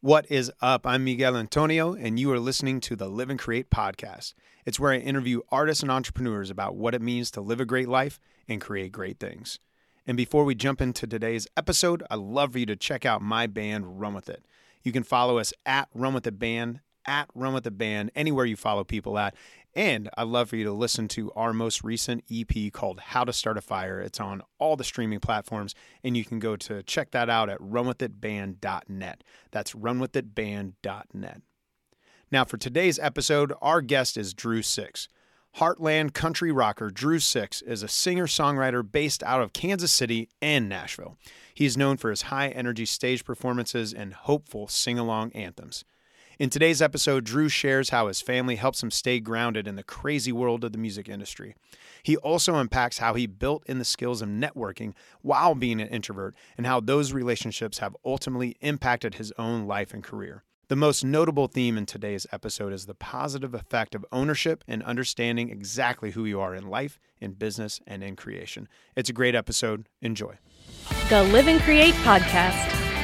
What is up? I'm Miguel Antonio, and you are listening to the Live and Create podcast. It's where I interview artists and entrepreneurs about what it means to live a great life and create great things. And before we jump into today's episode, I'd love for you to check out my band, Run With It. You can follow us at Run With It Band, at Run With It Band, anywhere you follow people at. And I'd love for you to listen to our most recent EP called How to Start a Fire. It's on all the streaming platforms, and you can go to check that out at runwithitband.net. That's runwithitband.net. Now, for today's episode, our guest is Drew Six. Heartland country rocker Drew Six is a singer songwriter based out of Kansas City and Nashville. He's known for his high energy stage performances and hopeful sing along anthems. In today's episode, Drew shares how his family helps him stay grounded in the crazy world of the music industry. He also unpacks how he built in the skills of networking while being an introvert and how those relationships have ultimately impacted his own life and career. The most notable theme in today's episode is the positive effect of ownership and understanding exactly who you are in life, in business, and in creation. It's a great episode. Enjoy. The Live and Create Podcast.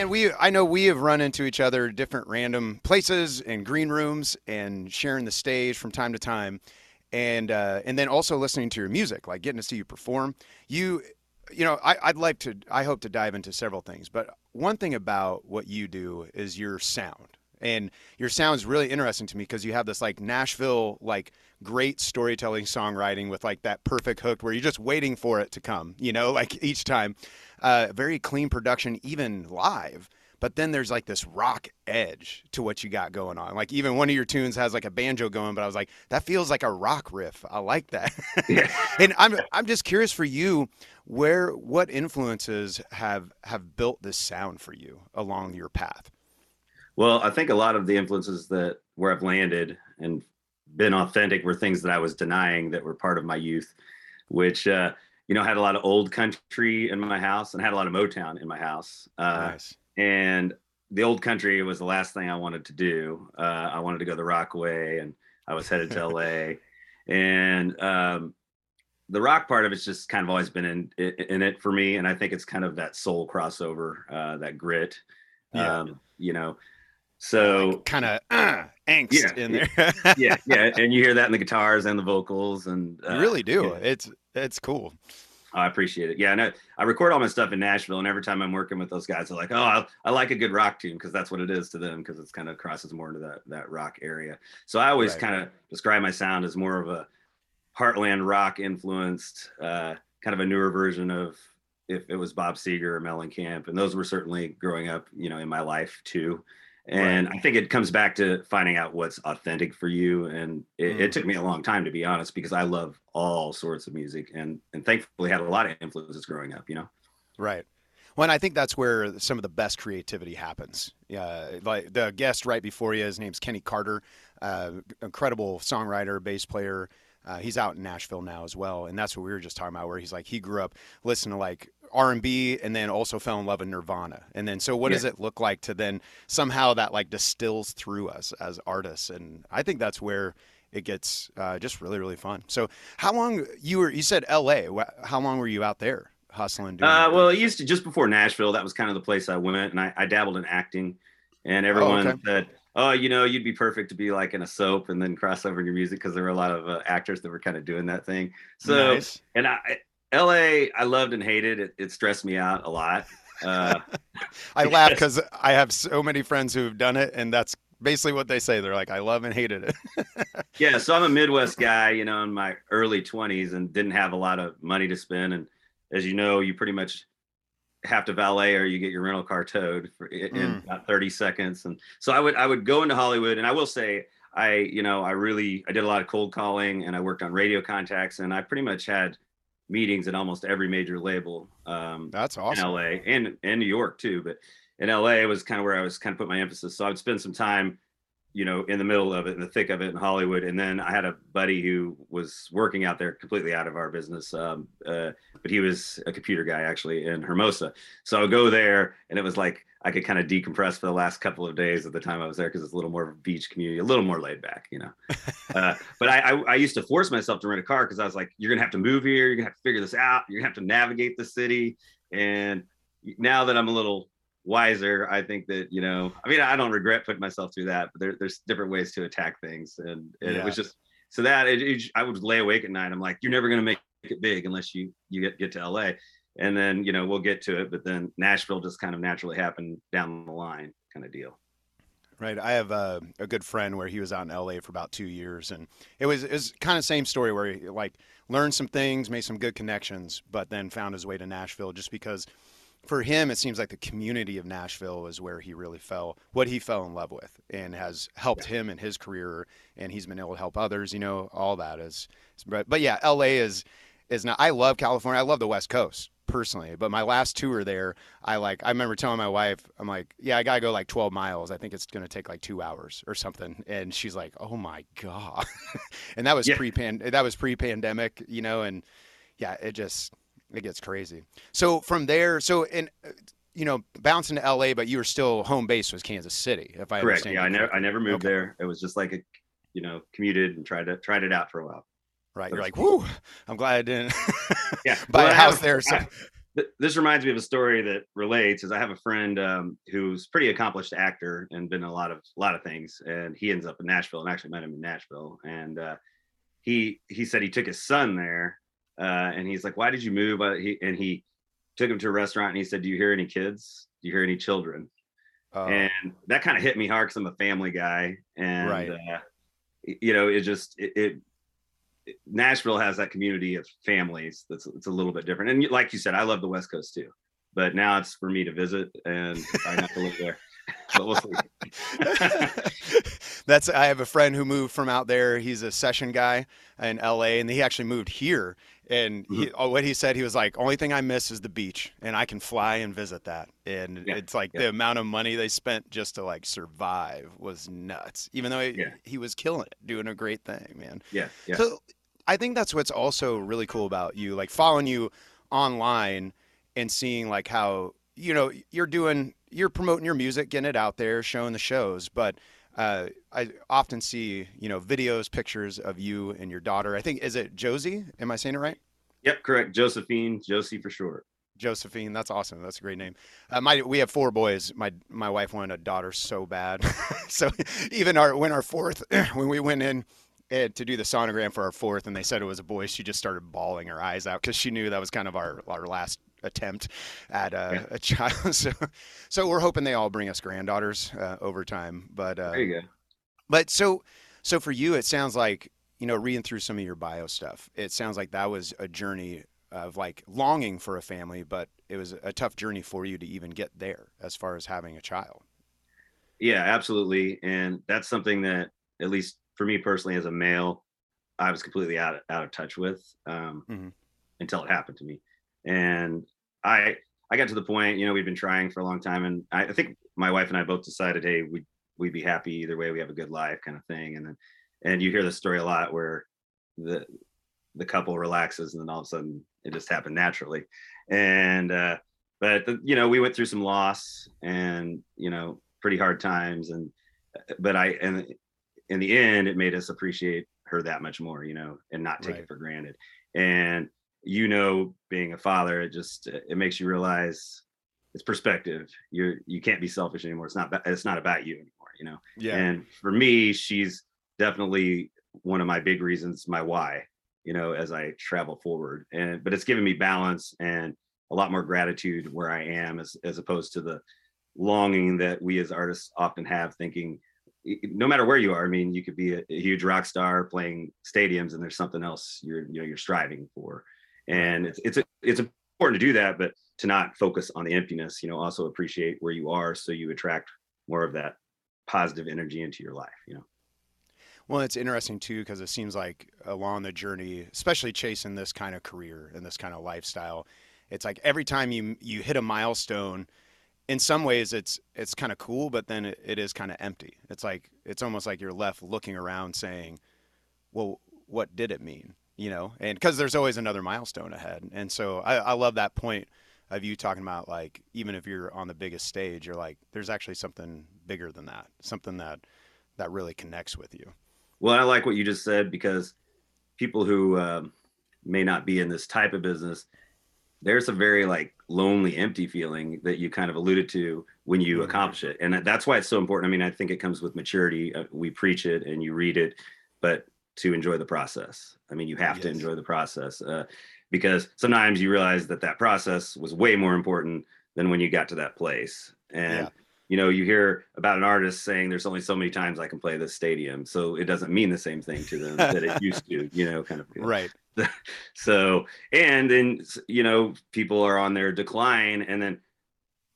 Man, we I know we have run into each other different random places and green rooms and sharing the stage from time to time. And uh, and then also listening to your music, like getting to see you perform. You you know, I, I'd like to I hope to dive into several things, but one thing about what you do is your sound. And your sound is really interesting to me because you have this like Nashville like great storytelling songwriting with like that perfect hook where you're just waiting for it to come, you know, like each time. Uh, very clean production, even live. But then there's like this rock edge to what you got going on. Like even one of your tunes has like a banjo going, but I was like, that feels like a rock riff. I like that. Yeah. and I'm I'm just curious for you, where what influences have have built this sound for you along your path? Well, I think a lot of the influences that where I've landed and been authentic were things that I was denying that were part of my youth, which uh, you know, had a lot of old country in my house and had a lot of Motown in my house. Uh, nice. And the old country was the last thing I wanted to do. Uh, I wanted to go the rock way, and I was headed to LA. And um, the rock part of it's just kind of always been in in it for me, and I think it's kind of that soul crossover, uh, that grit. Yeah. Um, you know, so like kind of uh, angst yeah, in there. yeah, yeah, and you hear that in the guitars and the vocals, and uh, you really do. Yeah. It's it's cool. I appreciate it. Yeah, I know. I record all my stuff in Nashville, and every time I'm working with those guys, they're like, "Oh, I, I like a good rock tune because that's what it is to them because it's kind of crosses more into that that rock area." So I always right. kind of describe my sound as more of a heartland rock influenced, uh, kind of a newer version of if it was Bob Seger or Mellencamp, and those were certainly growing up, you know, in my life too and right. i think it comes back to finding out what's authentic for you and it, mm. it, took me a long time to be honest because i love all sorts of music and and thankfully had a lot of influences growing up you know right well, and I think that's where some of the best creativity happens. Yeah, like the guest right before you, his name's Kenny Carter, uh, incredible songwriter, bass player. Uh, he's out in Nashville now as well, and that's what we were just talking about. Where he's like, he grew up listening to like R and B, and then also fell in love with Nirvana. And then, so what yeah. does it look like to then somehow that like distills through us as artists? And I think that's where it gets uh, just really really fun. So, how long you were? You said L.A. How long were you out there hustling? Uh, well, it used to just before Nashville. That was kind of the place I went, and I, I dabbled in acting. And everyone oh, okay. said, "Oh, you know, you'd be perfect to be like in a soap and then cross over in your music," because there were a lot of uh, actors that were kind of doing that thing. So, nice. and I LA, I loved and hated it. It stressed me out a lot. Uh, I laugh because I have so many friends who've done it, and that's basically what they say. They're like, I love and hated it. yeah, so I'm a Midwest guy, you know, in my early 20s, and didn't have a lot of money to spend. And as you know, you pretty much have to valet or you get your rental car towed for, in mm. about 30 seconds. And so I would I would go into Hollywood, and I will say. I, you know, I really, I did a lot of cold calling and I worked on radio contacts and I pretty much had meetings at almost every major label. Um, That's awesome. In LA and and New York too, but in LA was kind of where I was kind of put my emphasis. So I would spend some time you know, in the middle of it, in the thick of it in Hollywood. And then I had a buddy who was working out there completely out of our business. Um, uh, but he was a computer guy actually in Hermosa. So I would go there and it was like I could kind of decompress for the last couple of days at the time I was there because it's a little more beach community, a little more laid back, you know. uh, but I, I, I, used to force myself to rent a car because I was like, you're gonna have to move here, you're gonna have to figure this out, you're gonna have to navigate the city. And now that I'm a little wiser. I think that you know, I mean, I don't regret putting myself through that, but there, there's different ways to attack things, and, and yeah. it was just so that it, it, I would lay awake at night. I'm like, you're never gonna make it big unless you you get get to LA, and then you know we'll get to it, but then Nashville just kind of naturally happened down the line, kind of deal. Right. I have a, a, good friend where he was out in LA for about two years, and it was it was kind of same story where he like learned some things, made some good connections, but then found his way to Nashville just because for him, it seems like the community of Nashville is where he really fell, what he fell in love with, and has helped yeah. him in his career. And he's been able to help others. You know, all that is. But but yeah, L.A. is is not. I love California. I love the West Coast personally. But my last tour there, I like. I remember telling my wife, I'm like, yeah, I gotta go like 12 miles. I think it's gonna take like two hours or something. And she's like, oh my god. and that was yeah. pre pan. That was pre pandemic. You know, and yeah, it just it gets crazy. So from there, so in you know, bouncing to LA, but you were still home base was Kansas City, if I Correct. understand. Yeah, I never I never moved okay. there. It was just like a you know, commuted and tried to tried it out for a while. Right. You're like, whoo, I'm glad I didn't yeah. buy well, a house have, there. So. This reminds me of a story that relates is I have a friend um, who's pretty accomplished actor and been in a lot of a lot of things and he ends up in Nashville and actually met him in Nashville and uh, he he said he took his son there uh, and he's like, "Why did you move?" Uh, he, and he took him to a restaurant and he said, "Do you hear any kids? Do you hear any children?" Oh. And that kind of hit me hard because I'm a family guy, and right. uh, you know, it just it, it, Nashville has that community of families that's it's a little bit different. And like you said, I love the West Coast too, but now it's for me to visit and I have to live there. but we'll see. That's I have a friend who moved from out there. He's a session guy in LA, and he actually moved here. And he, mm-hmm. Oh, what he said, he was like, "Only thing I miss is the beach, and I can fly and visit that." And yeah. it's like yeah. the amount of money they spent just to like survive was nuts. Even though he, yeah. he was killing it, doing a great thing, man. Yeah, yeah. So I think that's what's also really cool about you, like following you online and seeing like how you know you're doing you're promoting your music, getting it out there, showing the shows, but uh, I often see, you know, videos, pictures of you and your daughter. I think is it Josie? Am I saying it right? Yep, correct. Josephine, Josie for short. Josephine, that's awesome. That's a great name. Uh, my we have four boys. My my wife wanted a daughter so bad, so even our when our fourth when we went in to do the sonogram for our fourth, and they said it was a boy, she just started bawling her eyes out because she knew that was kind of our our last attempt at a, yeah. a child. so, so we're hoping they all bring us granddaughters uh, over time. But uh, there you go. But so, so for you, it sounds like you know, reading through some of your bio stuff, it sounds like that was a journey of like longing for a family, but it was a tough journey for you to even get there as far as having a child. Yeah, absolutely, and that's something that at least for me personally, as a male, I was completely out of, out of touch with um, mm-hmm. until it happened to me and I I got to the point, you know, we've been trying for a long time, and I, I think my wife and I both decided, hey, we we'd be happy either way. We have a good life, kind of thing. And then, and you hear the story a lot where the the couple relaxes, and then all of a sudden it just happened naturally. And uh, but the, you know, we went through some loss and you know pretty hard times, and but I and in the end, it made us appreciate her that much more, you know, and not take right. it for granted. And you know being a father it just it makes you realize it's perspective. You're you can't be selfish anymore. It's not it's not about you anymore you know? Yeah. And for me she's definitely one of my big reasons my why you know as i travel forward. And but it's given me balance and a lot more gratitude where i am as as opposed to the longing that we as artists often have thinking no matter where you are i mean you could be a, a huge rock star playing stadiums and there's something else you're you know you're striving for and it's it's it's important to do that but to not focus on the emptiness you know also appreciate where you are so you attract more of that positive energy into your life you know well it's interesting too because it seems like along the journey especially chasing this kind of career and this kind of lifestyle it's like every time you you hit a milestone in some ways it's it's kind of cool, but then it, it is kind of empty. It's like it's almost like you're left looking around saying, "Well, what did it mean?" You know, and because there's always another milestone ahead. And so I, I love that point of you talking about like even if you're on the biggest stage, you're like, there's actually something bigger than that, something that that really connects with you. Well, I like what you just said because people who um, may not be in this type of business there's a very like lonely empty feeling that you kind of alluded to when you mm-hmm. accomplish it and that's why it's so important i mean i think it comes with maturity uh, we preach it and you read it but to enjoy the process. I mean you have yes. to enjoy the process uh, because sometimes you realize that that process was way more important than when you got to that place. And yeah. you know you hear about an artist saying there's only so many times i can play this stadium. So it doesn't mean the same thing to them that it used to you know kind of right. So and then you know people are on their decline and then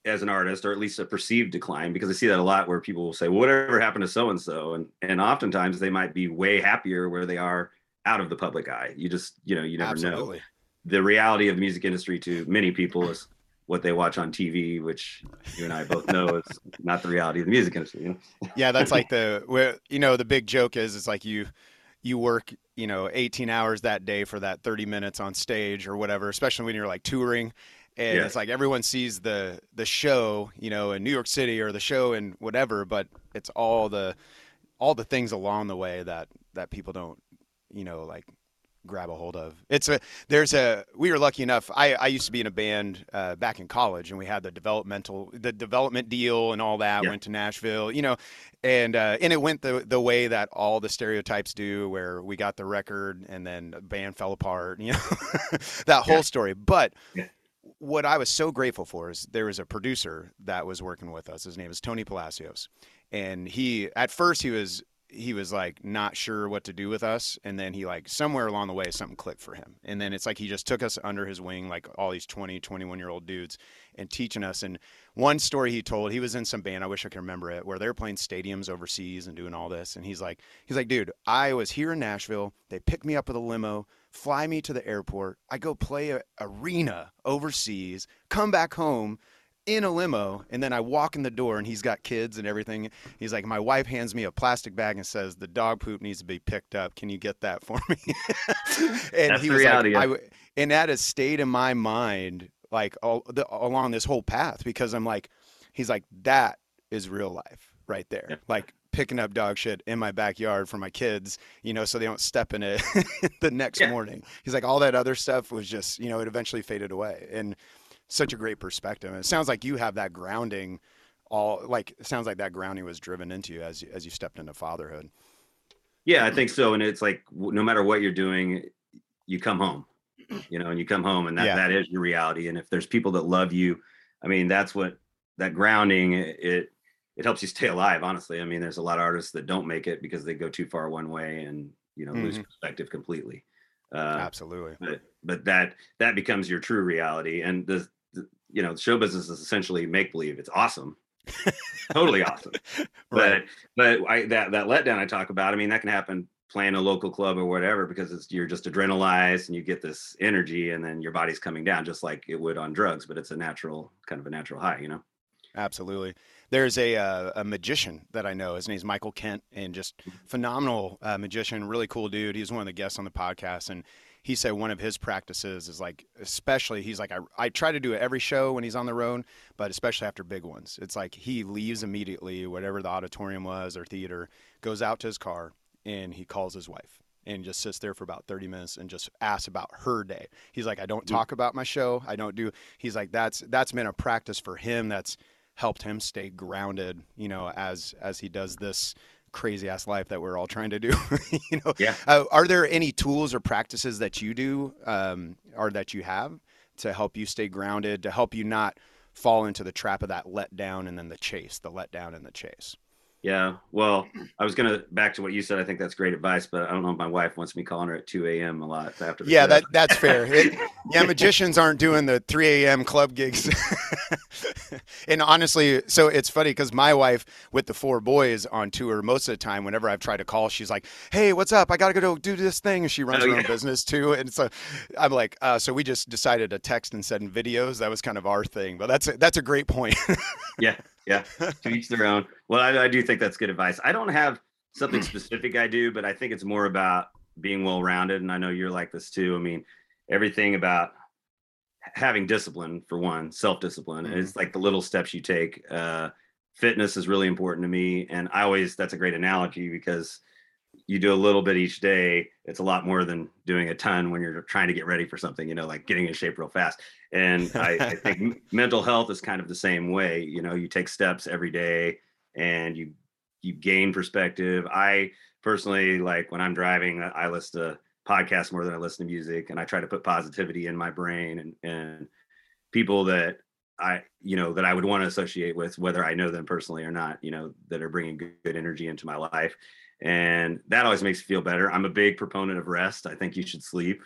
as an artist or at least a perceived decline because i see that a lot where people will say well, whatever happened to so and so and and oftentimes they might be way happier where they are out of the public eye you just you know you never Absolutely. know the reality of the music industry to many people is what they watch on TV, which you and I both know is not the reality of the music industry. You know? yeah, that's like the where you know the big joke is it's like you you work you know 18 hours that day for that 30 minutes on stage or whatever especially when you're like touring and yeah. it's like everyone sees the the show you know in new york city or the show in whatever but it's all the all the things along the way that that people don't you know like grab a hold of. It's a there's a we were lucky enough. I, I used to be in a band uh, back in college, and we had the developmental the development deal and all that. Yeah. Went to Nashville, you know, and uh, and it went the the way that all the stereotypes do, where we got the record and then the band fell apart. You know, that whole yeah. story. But. What I was so grateful for is there was a producer that was working with us. His name is Tony Palacios, and he at first he was he was like not sure what to do with us. And then he like somewhere along the way something clicked for him. And then it's like he just took us under his wing like all these 20 21 year old dudes and teaching us. And one story he told he was in some band i wish i could remember it where they were playing stadiums overseas and doing all this. And he's like he's like dude i was here in nashville. They picked me up with a limo fly me to the airport i go play a arena overseas come back home in a limo and then I walk in the door and he's got kids and everything. He's like, my wife hands me a plastic bag and says the dog poop needs to be picked up. Can you get that for me? and That's he was reality. like, I, and that has stayed in my mind like all the, along this whole path because I'm like, he's like, that is real life right there. Yeah. Like picking up dog shit in my backyard for my kids, you know, so they don't step in it the next yeah. morning. He's like, all that other stuff was just, you know, it eventually faded away. And such a great perspective. And it sounds like you have that grounding all like it sounds like that grounding was driven into you as you, as you stepped into fatherhood. Yeah, I think so. And it's like no matter what you're doing, you come home, you know, and you come home, and that yeah. that is your reality. And if there's people that love you, I mean, that's what that grounding it it helps you stay alive. Honestly, I mean, there's a lot of artists that don't make it because they go too far one way and you know mm-hmm. lose perspective completely. Uh, Absolutely. But but that that becomes your true reality, and the you know, show business is essentially make believe. It's awesome. totally awesome. right. But but I that that letdown I talk about, I mean, that can happen playing a local club or whatever because it's you're just adrenalized and you get this energy and then your body's coming down just like it would on drugs, but it's a natural kind of a natural high, you know. Absolutely. There's a uh, a magician that I know. His name's Michael Kent, and just phenomenal uh, magician, really cool dude. He's one of the guests on the podcast, and he said one of his practices is like, especially, he's like, I, I try to do it every show when he's on the road, but especially after big ones. It's like he leaves immediately, whatever the auditorium was or theater, goes out to his car and he calls his wife and just sits there for about 30 minutes and just asks about her day. He's like, I don't talk about my show. I don't do, he's like, that's, that's been a practice for him. That's helped him stay grounded, you know, as, as he does this, crazy ass life that we're all trying to do. you know, yeah. Uh, are there any tools or practices that you do um, or that you have to help you stay grounded, to help you not fall into the trap of that letdown and then the chase, the letdown and the chase? Yeah. Well, I was gonna back to what you said. I think that's great advice, but I don't know if my wife wants me calling her at 2 a.m. a lot after. yeah, that that's fair. It, yeah, magicians aren't doing the 3 a.m. club gigs. and honestly, so it's funny because my wife with the four boys on tour, most of the time, whenever I've tried to call, she's like, "Hey, what's up? I gotta go do this thing." And she runs Oh, her own business too, and so I'm like, uh, so we just decided to text and send videos. That was kind of our thing, but that's a, that's a great point. yeah, yeah. To each their own. Well, I, I do think that's good advice. I don't have something specific I do, but I think it's more about being well rounded. And I know you're like this too. I mean, everything about having discipline for one, self discipline. Mhm. It's like the little steps you take. Uh, fitness is really important to me, and I always that's a great analogy because you do a little bit each day. It's a lot more than doing a ton when you're trying to get ready for something. You know, like getting in shape real fast. And I, I think mental health is kind of the same way. You know, you take steps every day, and you you gain perspective. I personally like when I'm driving, I list to podcasts more than I listen to music, and I try to put positivity in my brain and and people that I you know that I would want to associate with, whether I know them personally or not. You know, that are bringing good, energy into my life, and that always makes me feel better. I'm a big proponent of rest. I think you should sleep,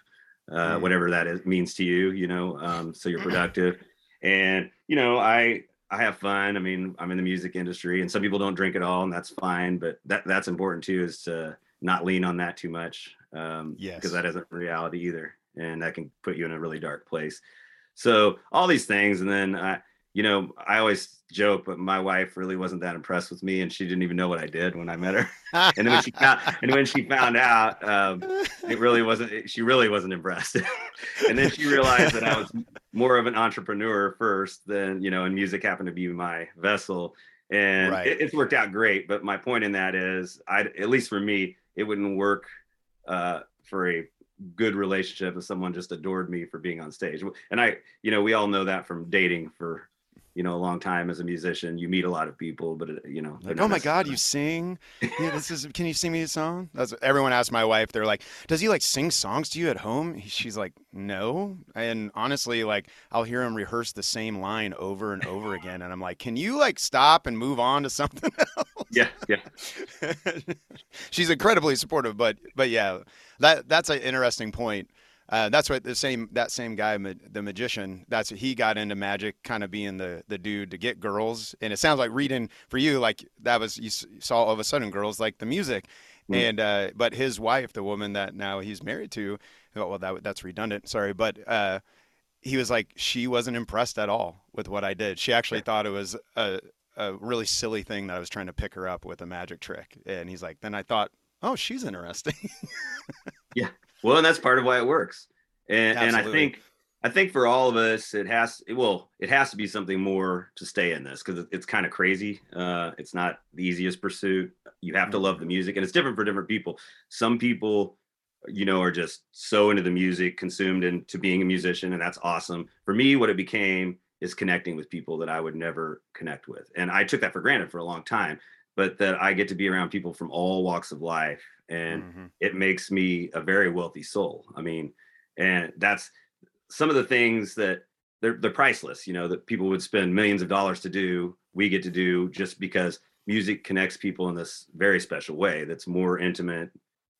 uh, Mm. whatever that is, means to you. You know, um, so you're productive, and you know I I have fun. I mean, I'm in the music industry, and some people don't drink at all, and that's fine. But that that's important too, is to not lean on that too much, um, Yes. because that isn't reality either, and that can put you in a really dark place. So all these things, and then I, you know, I always joke, but my wife really wasn't that impressed with me, and she didn't even know what I did when I met her. And then when she found, and when she found out, um, it really wasn't. She really wasn't impressed. and then she realized that I was more of an entrepreneur first, than you know, and music happened to be my vessel, and Right. it, it's worked out great. But my point in that is, I at least for me, it wouldn't work uh, for a good relationship if someone just adored me for being on stage. And I, you know, we all know that from dating for you know a long time as a musician. You meet a lot of people, but it, you know, Like, oh my God, you sing? Yeah, this is. Can you sing me a song? That's everyone asks my wife. They're like, does he like sing songs to you at home? She's like, no. And honestly, like I'll hear him rehearse the same line over and over again, and I'm like, can you like stop and move on to something Yeah, yeah. She's incredibly supportive, but but yeah, that that's an interesting point. Uh, that's what the same that same guy, the magician. That's he got into magic, kind of being the the dude to get girls. And it sounds like reading for you, like that was you s- saw all of a sudden girls like the music, Mm. and uh, but his wife, the woman that now he's married to, oh, well that that's redundant. Sorry, but uh, he was like she wasn't impressed at all with what I did. She actually thought it was a a really silly thing that I was trying to pick her up with a magic trick. And he's like, then I thought, oh, she's interesting. Yeah. Well, and that's part of why it works. And and I think I think for all of us, it has it will it has to be something more to stay in this because it's kind of crazy. Uh, it's not the easiest pursuit. You have to love the music, and it's different for different people. Some people, you know, are just so into the music, consumed into being a musician, and that's awesome. For me, what it became is connecting with people that I would never connect with, and I took that for granted for a long time. But that I get to be around people from all walks of life, and Mhm. it makes me a very wealthy soul. I mean, and that's some of the things that they're they're priceless, you know, that people would spend millions of dollars to do, we get to do just because music connects people in this very special way that's more intimate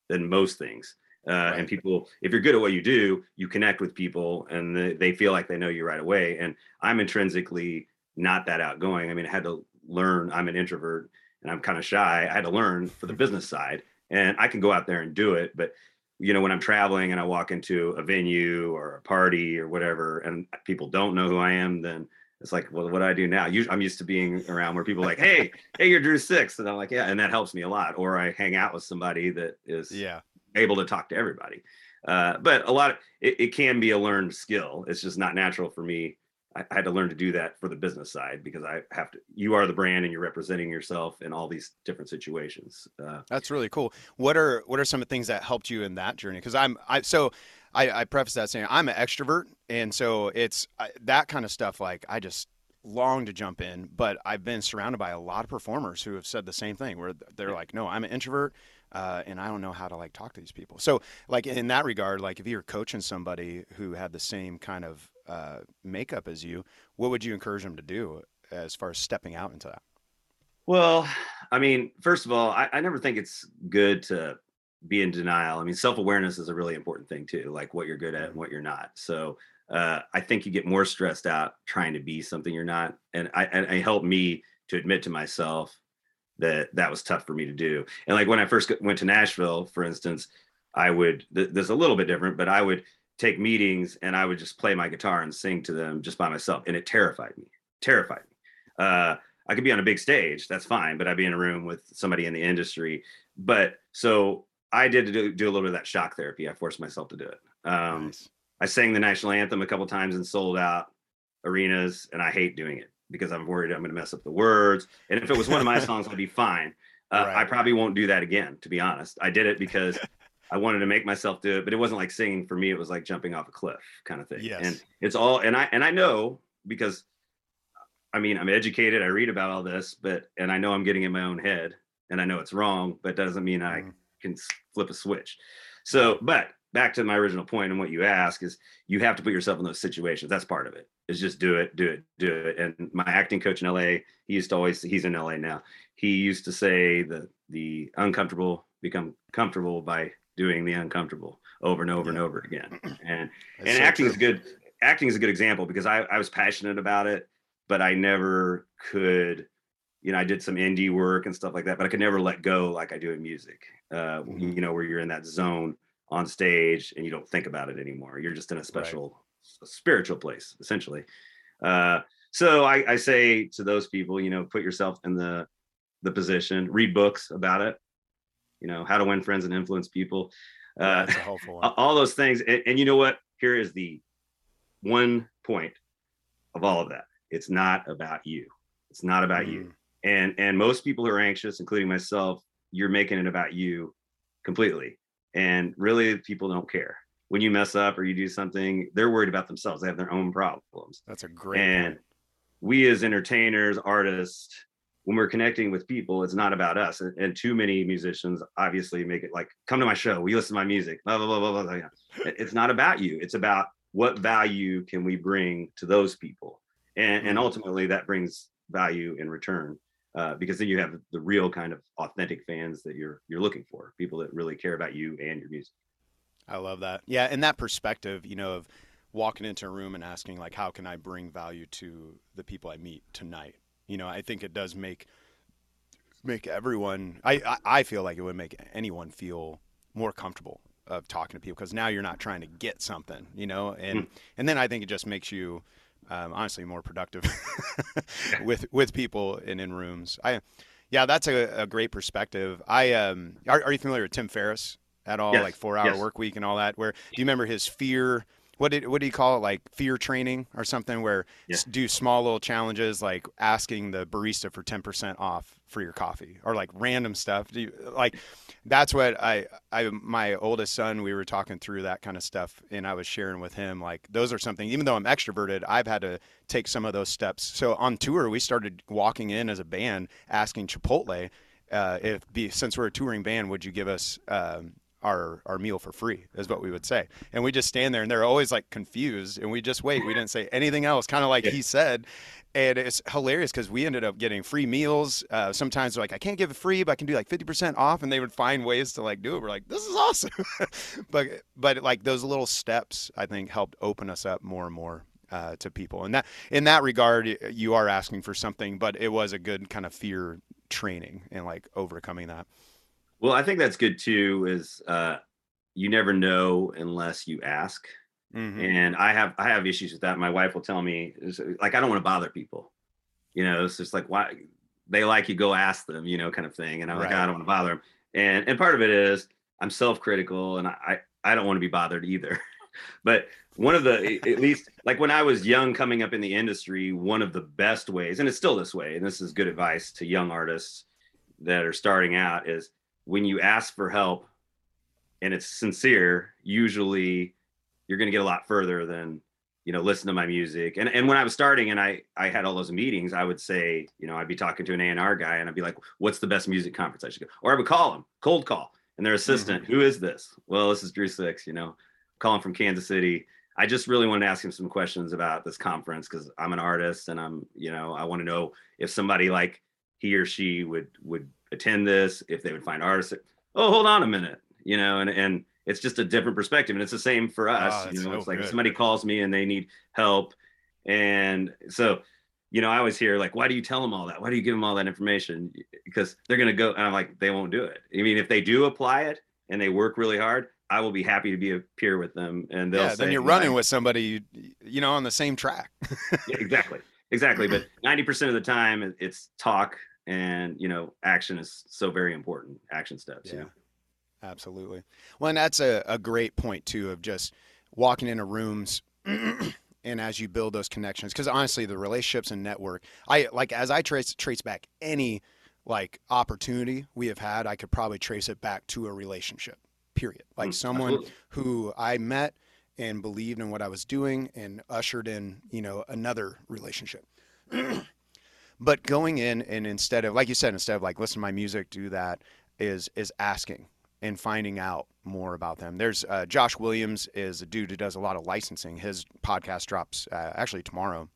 than most things. Uh. And people, if you're good at what you do, you connect with people and they, they feel like they know you right away. And I'm intrinsically not that outgoing. I mean, I had to learn, I'm an introvert and I'm kind of shy. I had to learn for the business side and I can go out there and do it. But you know, when I'm traveling and I walk into a venue or a party or whatever, and people don't know who I am, then it's like, well, what do I do now? Usually, I'm used to being around where people are like, hey, hey, you're Drew Six, and I'm like, yeah, and that helps me a lot. Or I hang out with somebody that is Yeah. Able to talk to everybody. Uh, but a lot of it, it can be a learned skill. It's just not natural for me. I, I had to learn to do that for the business side because I have to. You are the brand, and you're representing yourself in all these different situations. Uh, That's really cool. What are what are some of the things that helped you in that journey? Because I'm I so I, I preface that saying I'm an extrovert, and so it's I, that kind of stuff. Like I just long to jump in, but I've been surrounded by a lot of performers who have said the same thing, where they're like, "No, I'm an introvert, uh, and I don't know how to like talk to these people." So, like in that regard, like if you're coaching somebody who had the same kind of uh, makeup as you, what would you encourage them to do as far as stepping out into that? Well, I mean, first of all, I, I never think it's good to be in denial. I mean, self awareness is a really important thing too, like what you're good at and what you're not. So, uh, I think you get more stressed out trying to be something you're not. And I, and it helped me to admit to myself that that was tough for me to do. And like when I first went to Nashville, for instance, I would, th- there's a little bit different, but I would take meetings and I would just play my guitar and sing to them just by myself. And it terrified me, terrified me. Uh, I could be on a big stage, that's fine, but I'd be in a room with somebody in the industry. But so I did do, do a little bit of that shock therapy. I forced myself to do it. Um, nice. I sang the national anthem a couple times and sold out arenas, and I hate doing it because I'm worried I'm going to mess up the words. And if it was one of my songs, I'd be fine. Uh, right. I probably won't do that again, to be honest. I did it because I wanted to make myself do it, but it wasn't like singing for me. It was like jumping off a cliff kind of thing. Yes. And it's all, and I, and I know because I mean, I'm educated. I read about all this, but, and I know I'm getting in my own head and I know it's wrong, but doesn't mean I mm. can flip a switch. So, but back to my original point and what you ask is you have to put yourself in those situations. That's part of it. Is just do it, do it, do it. And my acting coach in LA, he used to always he's in LA now. He used to say that the uncomfortable become comfortable by doing the uncomfortable over and over yeah. and over again. And That's and so acting true. is good. Acting is a good example because I, I was passionate about it, but I never could, you know, I did some indie work and stuff like that, but I could never let go like I do in music. Uh, mm-hmm. you know, where you're in that zone on stage and you don't think about it anymore. You're just in a special right. spiritual place, essentially. Uh, so I, I say to those people, you know, put yourself in the the position, read books about it, you know, how to win friends and influence people. Uh, all those things. And, and you know what? Here is the one point of all of that. It's not about you. It's not about mm. you. And and most people who are anxious, including myself, you're making it about you completely and really people don't care. When you mess up or you do something they're worried about themselves. They have their own problems. That's a great and point. we as entertainers artists when we're connecting with people it's not about us. And, and, too many musicians obviously make it like come to my show. We listen to my music. Blah blah blah blah blah it's not about you. It's about what value can we bring to those people? And, and mm-hmm. ultimately that brings value in return uh, because then you have the real kind of authentic fans that you're you're looking for, people that really care about you and your music. I love that. Yeah, and that perspective, you know, of walking into a room and asking like, how can I bring value to the people I meet tonight? You know, I think it does make make everyone. I I, I feel like it would make anyone feel more comfortable of talking to people because now you're not trying to get something, you know, and mm. and then I think it just makes you um, honestly more productive with with people and in rooms. I yeah, that's a, a great perspective. I um, are, are, you familiar with Tim Ferriss at all? Yes. Like four hour yes. work week and all that. Where do you remember his fear? What did what do you call it? Like fear training or something? Where yeah. do small little challenges like asking the barista for ten percent off for your coffee or like random stuff. You, like that's what I I my oldest son we were talking through that kind of stuff and I was sharing with him like those are something even though I'm extroverted I've had to take some of those steps. So on tour we started walking in as a band asking Chipotle uh, if be, since we're a touring band would you give us um, our our meal for free is what we would say. And we just stand there and they're always like confused and we just wait. We didn't say anything else kind of like he said. And it's hilarious because we ended up getting free meals. Uh, sometimes they're like i can't give it free but i can do like 50% off and they would find ways to like do it. We're like this is awesome. But but like those little steps i think helped open us up more and more uh, to people. And that in that regard you are asking for something but it was a good kind of fear training and like overcoming that well, I think that's good too. Is uh, you never know unless you ask, mm-hmm. and I have I have issues with that. My wife will tell me like I don't want to bother people. You know, it's just like why they like you go ask them, you know, kind of thing. And I'm right. like I don't want to bother them. And and part of it is I'm self-critical and I I don't want to be bothered either. but one of the at least like when I was young coming up in the industry, one of the best ways, and it's still this way, and this is good advice to young artists that are starting out is when you ask for help and it's sincere, usually you're going to get a lot further than you know listen to my music. And and when i was starting and i i had all those meetings i would say you know i'd be talking to an a&r guy and i'd be like what's the best music conference i should go? Or i would call them cold call and their assistant mm-hmm. Who is this? Well this is drew six you know calling from kansas city. I just really wanted to ask him some questions about this conference because i'm an artist and i'm you know i want to know if somebody like he or she would would attend this, if they would find artists. Oh, hold on a minute, you know, and and it's just a different perspective and it's the same for us Oh, you know so it's like good. somebody calls me and they need help and so you know i always hear like why do you tell them all that why do you give them all that information because they're going to go and i'm like they won't do it i mean if they do apply it and they work really hard i will be happy to be a peer with them and they'll yeah, say then you're running with somebody, you, you know, on the same track. Yeah, exactly exactly but 90% of the time it's talk and you know action is so very important action steps you Yeah. know? Absolutely. Well, and that's a, a great point too of just walking into rooms and as you build those connections, because honestly, the relationships and network, I like as I trace trace back any like opportunity we have had, I could probably trace it back to a relationship. Period. Like Mm, someone absolutely. who I met and believed in what I was doing and ushered in, you know, another relationship. but going in and instead of like you said, instead of like listen to my music, do that, is is asking and finding out more about them. There's uh, Josh Williams is a dude who does a lot of licensing. His podcast drops uh, actually tomorrow,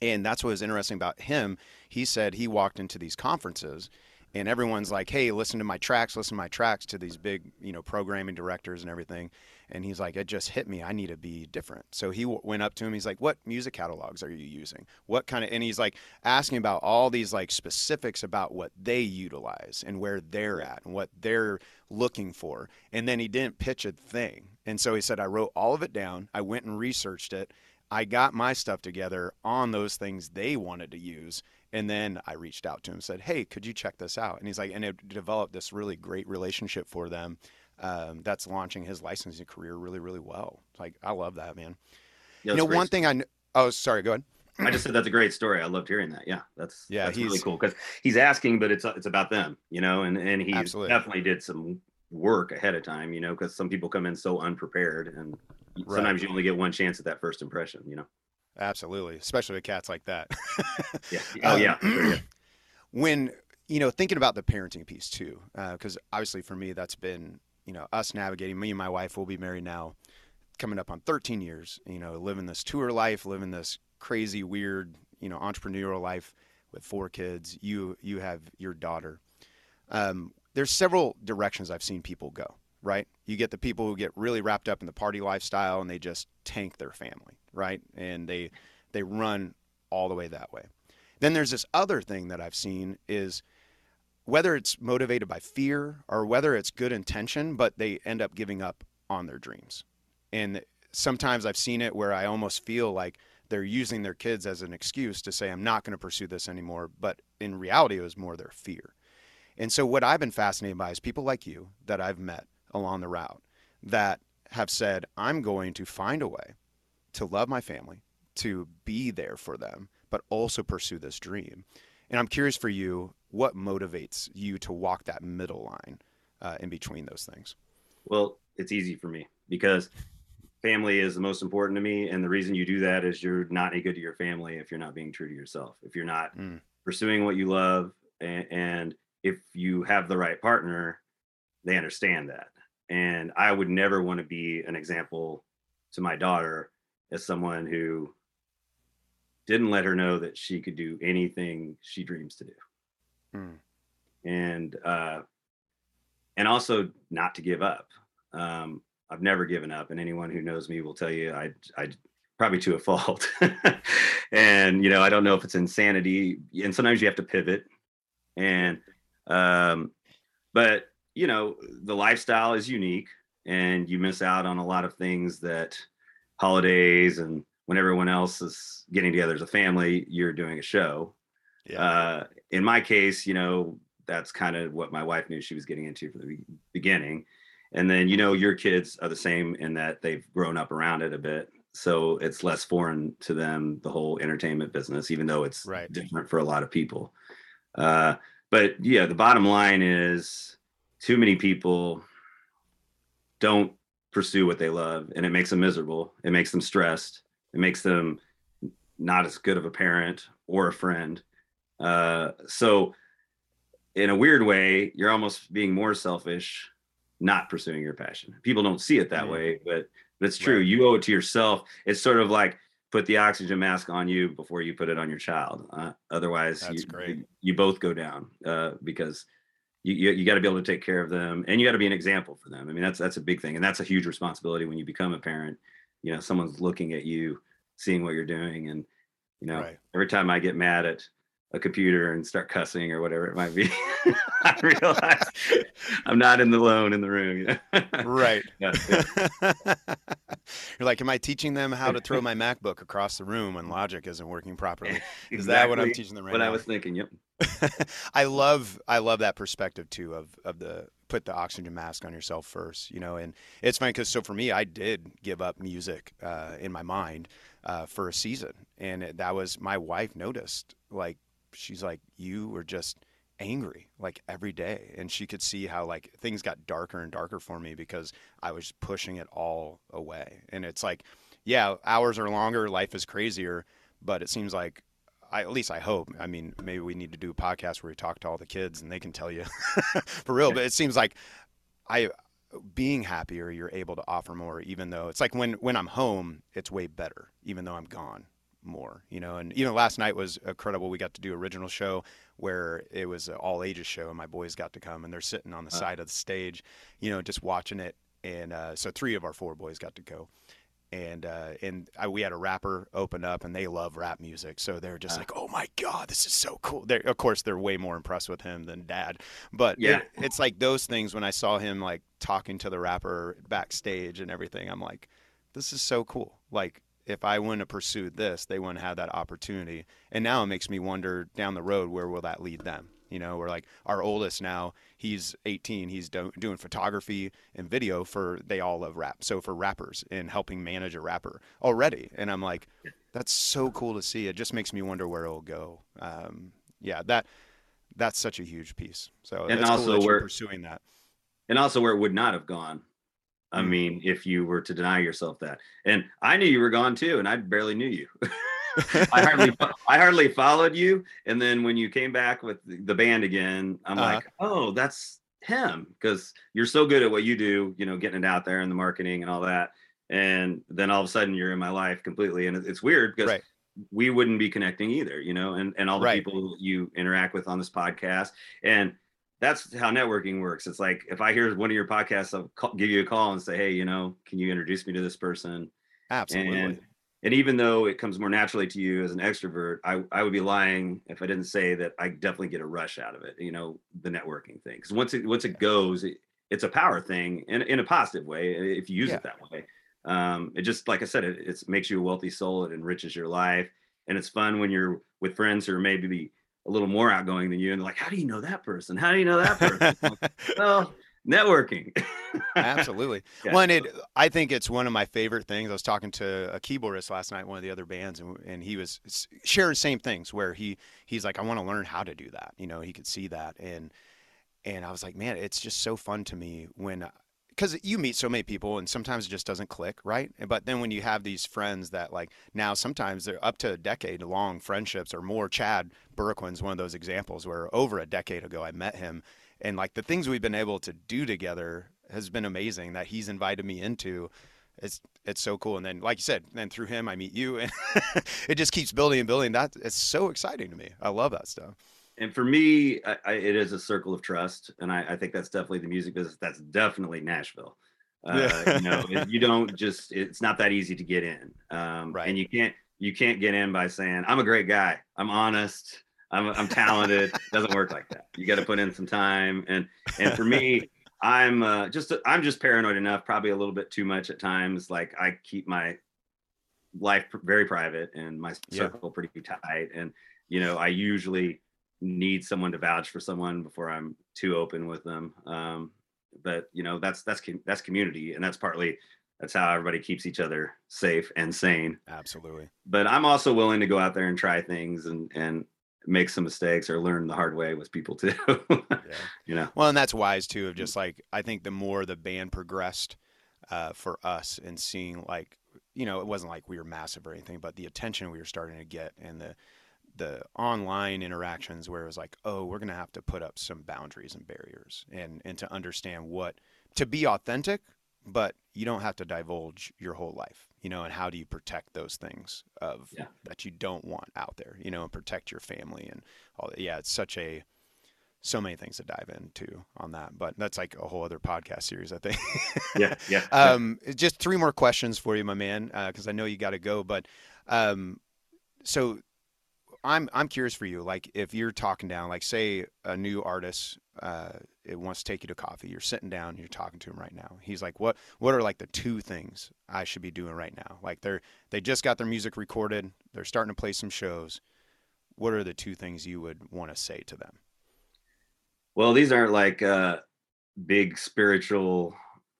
and that's what was interesting about him. He said he walked into these conferences, and everyone's like, "Hey, listen to my tracks, listen to my tracks." To these big, you know, programming directors and everything, and he's like, "It just hit me. I need to be different." So he w- went up to him. He's like, "What music catalogs are you using? What kind of?" And he's like asking about all these like specifics about what they utilize and where they're at and what they're looking for. And then he didn't pitch a thing. And so he said, "I wrote all of it down. I went and researched it." I got my stuff together on those things they wanted to use. And then I reached out to him and said, Hey, could you check this out? And he's like, and it developed this really great relationship for them um, that's launching his licensing career really, really well. Like, I love that, man. Yeah, you know, one thing I, kn- oh, sorry, go ahead. I just said that's a great story. I loved hearing that. Yeah, that's Yeah, that's really cool because he's asking, but it's it's about them, you know, and and he Absolutely. definitely did some work ahead of time, you know, because some people come in so unprepared, and Right. sometimes you only get one chance at that first impression, you know. Absolutely. Especially with cats like that. Yeah. Oh Um, yeah. sure, yeah. when you know thinking about the parenting piece too because obviously for me that's been you know us navigating me and my wife will be married now coming up on 13 years you know living this tour life living this crazy weird you know entrepreneurial life with four kids you you have your daughter. Um, there's several directions i've seen people go right? You get the people who get really wrapped up in the party lifestyle and they just tank their family right? And they they run all the way that way. Then there's this other thing that I've seen is whether it's motivated by fear or whether it's good intention, but they end up giving up on their dreams. And sometimes I've seen it where I almost feel like they're using their kids as an excuse to say, I'm not going to pursue this anymore. But in reality, it was more their fear. And so, what I've been fascinated by is people like you that I've met along the route that have said, I'm going to find a way to love my family, to be there for them, but also pursue this dream. And I'm curious for you, what motivates you to walk that middle line uh, in between those things? Well, it's easy for me because family is the most important to me, and the reason you do that is you're not any good to your family if you're not being true to yourself. If you're not Mm. pursuing what you love, and, and if you have the right partner, they understand that. And I would never want to be an example to my daughter as someone who didn't let her know that she could do anything she dreams to do Mm. and uh and also not to give up. Um i've never given up and anyone who knows me will tell you i i probably to a fault. And you know i don't know if it's insanity and sometimes you have to pivot. And um but you know the lifestyle is unique and you miss out on a lot of things that holidays and when everyone else is getting together as a family you're doing a show uh, in my case, you know, that's kind of what my wife knew she was getting into from the beginning. And then, you know, your kids are the same in that they've grown up around it a bit. So it's less foreign to them, the whole entertainment business, even though it's Right. different for a lot of people. Uh, but yeah, the bottom line is too many people don't pursue what they love and it makes them miserable. It makes them stressed. It makes them not as good of a parent or a friend. Uh, so, in a weird way, you're almost being more selfish, not pursuing your passion. People don't see it that Mm. way, but that's true. Right. You owe it to yourself. It's sort of like put the oxygen mask on you before you put it on your child. Uh, otherwise, you, you you both go down uh, because you, you, you got to be able to take care of them and you got to be an example for them. I mean, that's, that's a big thing. And that's a huge responsibility when you become a parent, you know, someone's looking at you, seeing what you're doing. And, you know, right. every time I get mad at a computer and start cussing or whatever it might be, I realize I'm not in the lone in the room. You know? right. Yeah, yeah. You're like, am I teaching them how to throw my MacBook across the room when Logic isn't working properly? Is exactly that what I'm teaching them right what now? I was thinking. Yep. I love I love that perspective too of of the put the oxygen mask on yourself first, you know. And it's funny because so for me, I did give up music uh, in my mind uh, for a season, and it, that was my wife noticed like she's like, you were just angry like every day. And she could see how like things got darker and darker for me because I was pushing it all away. And it's like, yeah, hours are longer, life is crazier, but it seems like I, at least I hope. I mean, maybe we need to do a podcast where we talk to all the kids and they can tell you for real. But it seems like I, being happier, you're able to offer more. Even though it's like when when I'm home, it's way better. Even though I'm gone, more, you know. And even last night was incredible. We got to do original show where it was an all ages show, and my boys got to come, and they're sitting on the uh. side of the stage, you know, just watching it. And uh, so three of our four boys got to go, and uh, and I, we had a rapper open up, and they love rap music, so they're just uh. like, "Oh my god, this is so cool!" They're, of course, they're way more impressed with him than Dad, but yeah, it, it's like those things when I saw him like talking to the rapper backstage and everything. I'm like, this is so cool. Like if I wouldn't have pursued this, they wouldn't have that opportunity. And now it makes me wonder down the road where will that lead them? You know, we're like our oldest now, he's 18. He's do- doing photography and video for they all love rap. So for rappers and helping manage a rapper already. And I'm like, that's so cool to see. It just makes me wonder where it'll go. Um, yeah, that that's such a huge piece. So and also cool we're pursuing that. And also where it would not have gone I mm. mean, if you were to deny yourself that, and I knew you were gone too, and I barely knew you. I hardly, I hardly followed you, and then when you came back with the band again, I'm uh-huh. like, oh, that's him, because you're so good at what you do, you know, getting it out there and the marketing and all that, and then all of a sudden you're in my life completely, and it's weird because. Right. We wouldn't be connecting either, you know, and, and all the right. people you interact with on this podcast. And that's how networking works. It's like if I hear one of your podcasts, I'll call, give you a call and say, "Hey, you know, can you introduce me to this person?" Absolutely. And, and even though it comes more naturally to you as an extrovert, I, I would be lying if I didn't say that I definitely get a rush out of it. You know, the networking thing because once it once it goes, it, it's a power thing in in a positive way if you use yeah. it that way. Um, it just like I said, it, it makes you a wealthy soul. It enriches your life, and it's fun when you're with friends who are maybe a little more outgoing than you and like how do you know that person? How do you know that person? Well networking. Absolutely. Yeah. one it i think it's one of my favorite things. I was talking to a keyboardist last night one of the other bands and, and he was sharing same things where he he's like i want to learn how to do that. You know he could see that and and i was like man it's just so fun to me when because you meet so many people and sometimes it just doesn't click right? But then when you have these friends that like now sometimes they're up to a decade long friendships or more chad Burquin's one of those examples where over a decade ago i met him and like the things we've been able to do together has been amazing that he's invited me into. It's it's so cool. And then like you said then through him i meet you and it just keeps building and building. That it's so exciting to me. I love that stuff and for me, I, I, it is a circle of trust, and I, I, think that's definitely the music business. That's definitely Nashville. Uh, yeah. you know, you don't just. It's not that easy to get in, um, right. and you can't you can't get in by saying I'm a great guy, I'm honest, I'm I'm talented. it doesn't work like that. You got to put in some time, and and for me. I'm uh, just I'm just paranoid enough, probably a little bit too much at times. Like I keep my life very private and my circle yeah. pretty tight, and you know I usually need someone to vouch for someone before I'm too open with them. Um, but you know, that's that's that's community, and that's partly that's how everybody keeps each other safe and sane. Absolutely. But I'm also willing to go out there and try things and and make some mistakes or learn the hard way with people too. yeah. You know. Well, and that's wise too. Of just like I think the more the band progressed uh, for us and seeing like you know it wasn't like we were massive or anything, but the attention we were starting to get and the the online interactions where it was like, oh, we're going to have to put up some boundaries and barriers and, and to understand what, to be authentic, but you don't have to divulge your whole life, you know, and how do you protect those things of yeah. that you don't want out there, you know, and protect your family and all that. Yeah, it's such a, so many things to dive into on that, but that's like a whole other podcast series, I think. yeah, yeah. um, just three more questions for you, my man, because uh, I know you got to go. But um, so I'm I'm curious for you. Like, if you're talking down, like, say a new artist, uh, it wants to take you to coffee. You're sitting down, you're talking to him right now. He's like, "What What are like the two things I should be doing right now?" Like, they're they just got their music recorded. They're starting to play some shows. What are the two things you would want to say to them? Well, these aren't like uh, big spiritual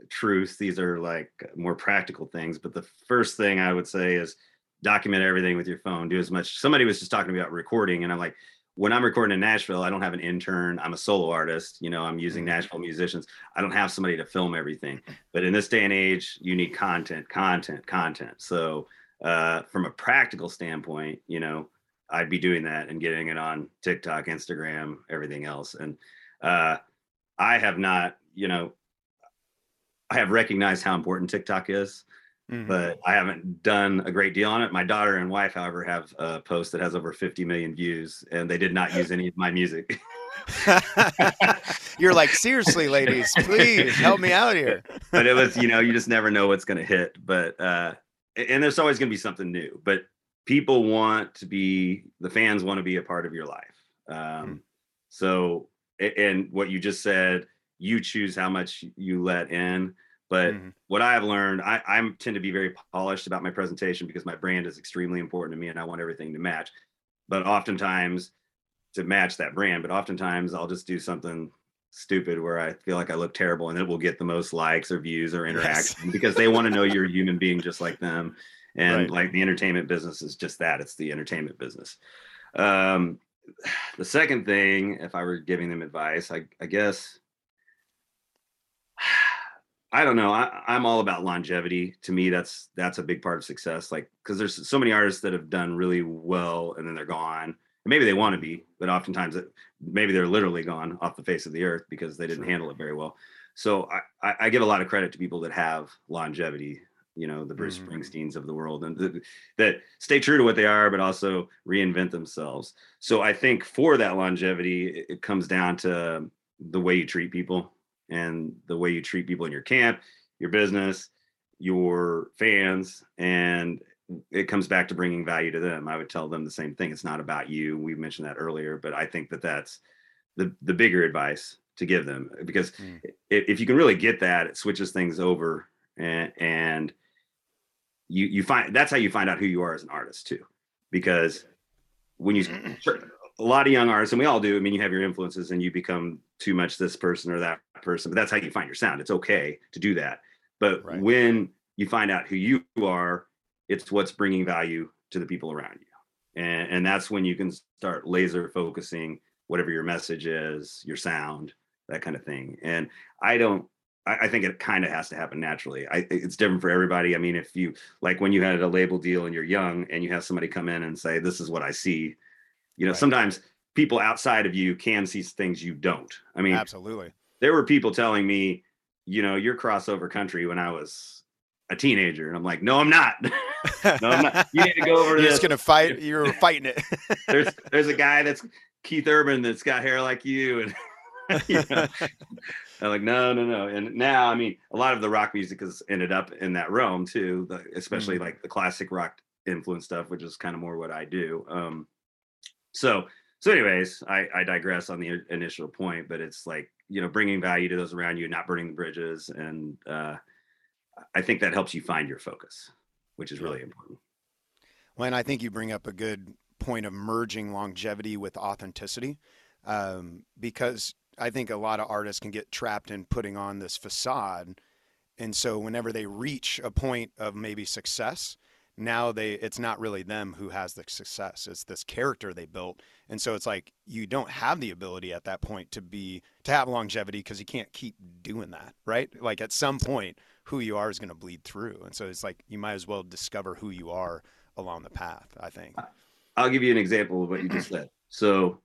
truths. These are like more practical things. But the first thing I would say is document everything with your phone. Do as much. Somebody was just talking about recording, and I'm like, when I'm recording in Nashville, I don't have an intern. I'm a solo artist. You know, I'm using mm-hmm. Nashville musicians. I don't have somebody to film everything. But in this day and age, you need content, content, content. So, uh, from a practical standpoint, you know, I'd be doing that and getting it on TikTok, Instagram, everything else. And uh, I have not, you know, I have recognized how important TikTok is, mm-hmm. but I haven't done a great deal on it. My daughter and wife, however, have a post that has over 50 million views, and they did not use any of my music. You're like, seriously, ladies, please help me out here. but it was, you know, you just never know what's going to hit. But, uh, and there's always going to be something new. But people want to be, the fans want to be a part of your life. Um, mm. So and what you just said, you choose how much you let in. But mm-hmm. what I've learned, I, I tend to be very polished about my presentation because my brand is extremely important to me and I want everything to match. But oftentimes, to match that brand, but oftentimes I'll just do something stupid where I feel like I look terrible and it will get the most likes or views or interaction yes. because they want to know you're a human being just like them. And right. like the entertainment business is just that it's the entertainment business. Um, the second thing, if I were giving them advice, I, I guess I don't know. I, am all about longevity. To me, that's that's a big part of success. Like, because there's so many artists that have done really well and then they're gone. And maybe they want to be, but oftentimes it, maybe they're literally gone off the face of the earth because they didn't sure. handle it very well. So I, I give a lot of credit to people that have longevity you know the Bruce mm-hmm. Springsteens of the world, and th- that stay true to what they are, but also reinvent themselves. So I think for that longevity, it comes down to the way you treat people and the way you treat people in your camp, your business, your fans, and it comes back to bringing value to them. I would tell them the same thing. It's not about you. We mentioned that earlier, but I think that that's the the bigger advice to give them because mm. if, if you can really get that, it switches things over and and you you find that's how you find out who you are as an artist too because when you a lot of young artists and we all do i mean you have your influences and you become too much this person or that person but that's how you find your sound it's okay to do that but right. when you find out who you are it's what's bringing value to the people around you and and that's when you can start laser focusing whatever your message is your sound that kind of thing and i don't I, I think it kind of has to happen naturally. I, it's different for everybody. I mean, if you like when you had a label deal and you're young and you have somebody come in and say, "This is what I see," you know, right. sometimes people outside of you can see things you don't. I mean, absolutely. There were people telling me, you know, you're crossover country when I was a teenager, and I'm like, no, I'm not. no, I'm not. You need to go over You're this. just gonna fight. You're fighting it. there's there's a guy that's Keith Urban that's got hair like you, and you know, I'm like, no, no, no. And now, I mean, a lot of the rock music has ended up in that realm too, the, especially mm-hmm. like the classic rock influence stuff, which is kind of more what I do. Um, so, so anyways, I, I digress on the initial point, but it's like, you know, bringing value to those around you, not burning the bridges. And uh, I think that helps you find your focus, which is really important. Well, and I think you bring up a good point of merging longevity with authenticity um, because I think a lot of artists can get trapped in putting on this facade. And so whenever they reach a point of maybe success, now they it's not really them who has the success. It's this character they built. And so it's like you don't have the ability at that point to be to have longevity because you can't keep doing that, right? Like at some point who you are is going to bleed through. And so it's like you might as well discover who you are along the path, I think. I'll give you an example of what you just said. So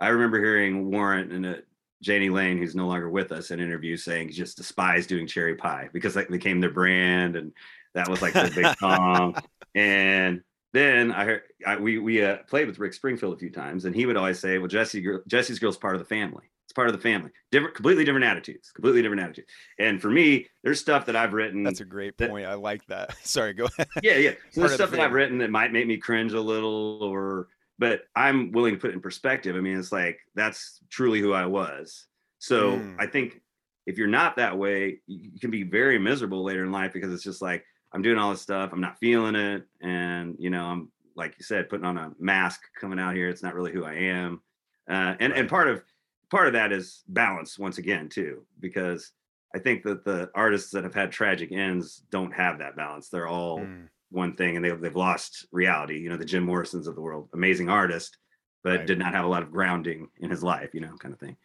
I remember hearing Warrant and uh, a Jani Lane, who's no longer with us, in interviews saying he just despised doing cherry pie because that became their brand and that was like their big song. And then I heard I, we we uh, played with Rick Springfield a few times, and he would always say, "Well, Jesse Jesse's girl's part of the family." It's part of the family. Different, completely different attitudes. Completely different attitudes. And for me, there's stuff that I've written. That's a great that, point. I like that. Sorry, go ahead. Yeah, yeah. So there's stuff the that I've written that might make me cringe a little, or but I'm willing to put it in perspective. I mean, it's like that's truly who I was. So mm. I think if you're not that way, you can be very miserable later in life because it's just like I'm doing all this stuff, I'm not feeling it, and you know, I'm like you said, putting on a mask coming out here. It's not really who I am, uh, and and part of part of that is balance once again too, because I think that the artists that have had tragic ends don't have that balance. They're all mm. one thing, and they they've lost reality. You know, the Jim Morrisons of the world, amazing artist, but right. did not have a lot of grounding in his life. You know, kind of thing.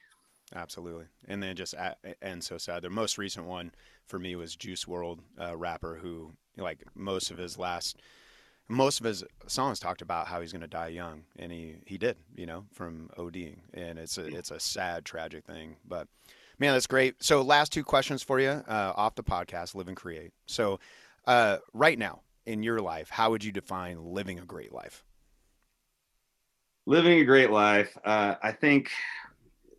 Absolutely, and then just and so sad. The most recent one for me was Juice WRLD uh, rapper who like most of his last most of his songs talked about how he's going to die young, and he he did, you know, from ODing, and it's a it's a sad, tragic thing. But man, that's great. So, last two questions for you uh, off the podcast, live and create. So, uh, right now in your life, how would you define living a great life? Living a great life, uh, I think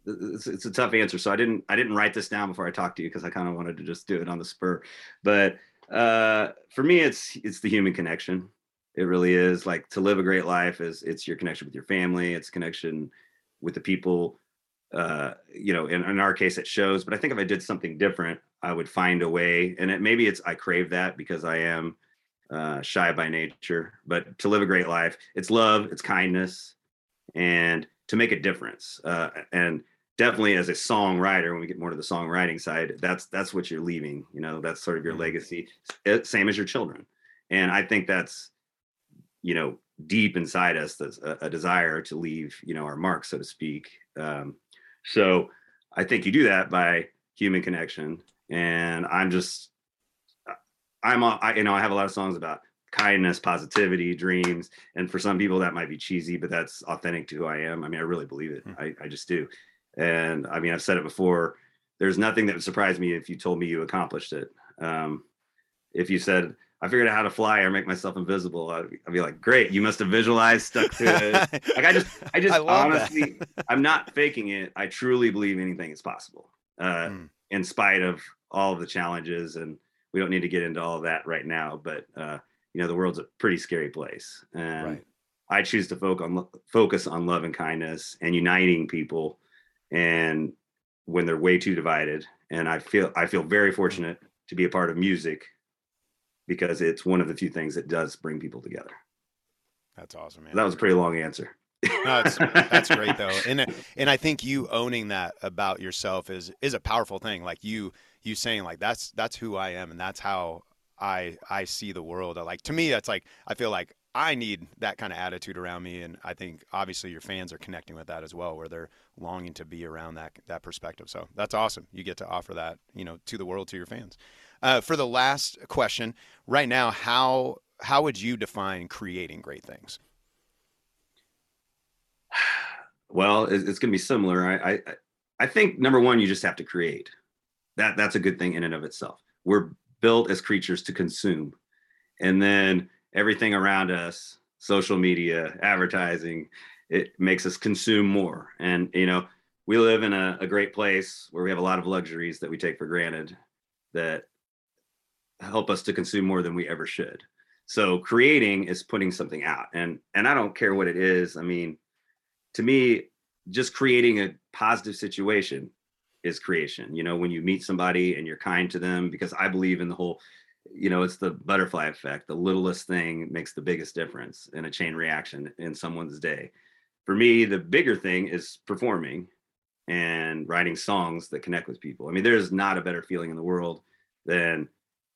it's, it's, a tough answer. So I didn't I didn't write this down before I talked to you because I kind of wanted to just do it on the spur. But uh, for me, it's it's the human connection. It really is like to live a great life is it's your connection with your family, it's connection with the people. Uh, you know, in, in our case, it shows. But I think if I did something different, I would find a way. And it, maybe it's I crave that because I am uh, shy by nature. But to live a great life, it's love, it's kindness, and to make a difference. Uh, and definitely as a songwriter, when we get more to the songwriting side, that's that's what you're leaving. You know, that's sort of your mm-hmm. legacy. It, same as your children. And I think that's you know deep inside us there's a, a, desire to leave you know our mark so to speak um, so i think you do that by human connection and i'm just i'm I, you know i have a lot of songs about kindness positivity dreams and for some people that might be cheesy but that's authentic to who i am i mean i really believe it mm. I, I just do and i mean i've said it before there's nothing that would surprise me if you told me you accomplished it um, if you said I figured out how to fly or make myself invisible. I'd be, I'd be like, great, you must have visualized, stuck to it. like I just, I just I honestly, I'm not faking it. I truly believe anything is possible, uh, mm. in spite of all of the challenges. And we don't need to get into all of that right now, but uh, you know, the world's a pretty scary place, and right. I choose to focus on focus on love and kindness and uniting people, and when they're way too divided. And I feel, I feel very fortunate to be a part of music because it's one of the few things that does bring people together. That's awesome, man. That was a pretty long answer. no, that's great though, and and I think you owning that about yourself is is a powerful thing. Like you you saying like that's that's who I am, and that's how I I see the world. Like to me, that's like I feel like I need that kind of attitude around me, and I think obviously your fans are connecting with that as well, where they're longing to be around that that perspective. So that's awesome. You get to offer that, you know, to the world, to your fans. Uh, for the last question, right now, how how would you define creating great things? Well, it's, going to be similar. I, I I think number one, you just have to create. That that's a good thing in and of itself. We're built as creatures to consume, and then everything around us, social media, advertising, it makes us consume more. And you know, we live in a, a great place where we have a lot of luxuries that we take for granted that help us to consume more than we ever should. So creating is putting something out. And and I don't care what it is. I mean, to me, just creating a positive situation is creation. You know, when you meet somebody and you're kind to them, because I believe in the whole, you know, it's the butterfly effect. The littlest thing makes the biggest difference in a chain reaction in someone's day. For me, the bigger thing is performing and writing songs that connect with people. I mean, there's not a better feeling in the world than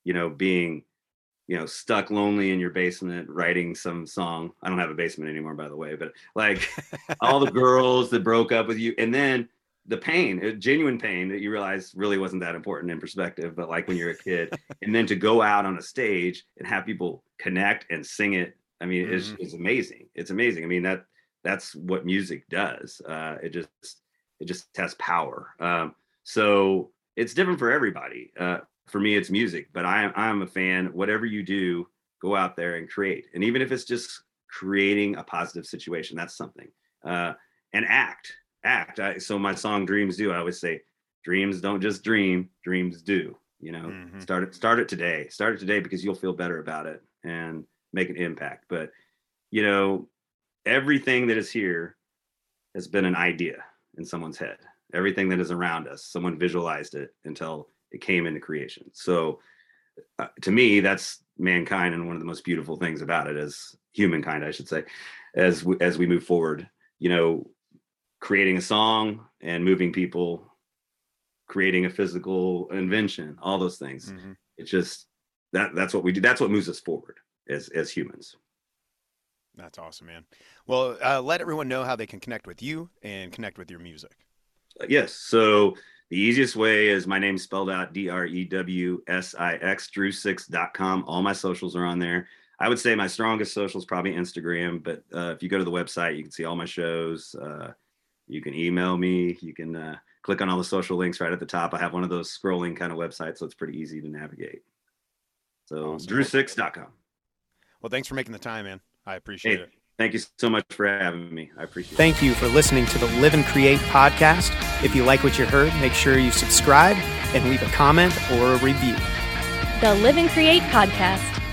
you know, being, you know, stuck lonely in your basement writing some song. I don't have a basement anymore, by the way, but like all the girls that broke up with you, and then the pain, genuine pain that you realize really wasn't that important in perspective, but like when you're a kid, and then to go out on a stage and have people connect and sing it. I mean, mm-hmm. it's, it's amazing. It's amazing. I mean, that that's what music does. Uh, it just it just has power. Um, so it's different for everybody. Uh, for me it's music but i i'm a fan whatever you do go out there and create and even if it's just creating a positive situation that's something uh, and act act. I, so my song "Dreams Do," I always say, "Dreams don't just dream, dreams do." You know, mm-hmm. start it start it today. Start it today because you'll feel better about it and make an impact. But you know, everything that is here has been an idea in someone's head. Everything that is around us, someone visualized it until it came into creation. So, uh, to me, that's mankind, and one of the most beautiful things about it is humankind, I should say, as we, as we move forward. You know, creating a song and moving people, creating a physical invention, all those things. Mm-hmm. It's just that that's what we do. That's what moves us forward as as humans. That's awesome, man. Well, uh, let everyone know how they can connect with you and connect with your music. Uh, yes. So the easiest way is my name spelled out D R E W S I X, drew6.com. All my socials are on there. I would say my strongest social is probably Instagram, but uh, if you go to the website, you can see all my shows. Uh, you can email me. You can uh, click on all the social links right at the top. I have one of those scrolling kind of websites, so it's pretty easy to navigate. So awesome. drew6.com. Well, thanks for making the time, man. I appreciate hey, it. Thank you so much for having me. I appreciate thank it. Thank you for listening to the Live and Create podcast. If you like what you heard, make sure you subscribe and leave a comment or a review. The Live and Create podcast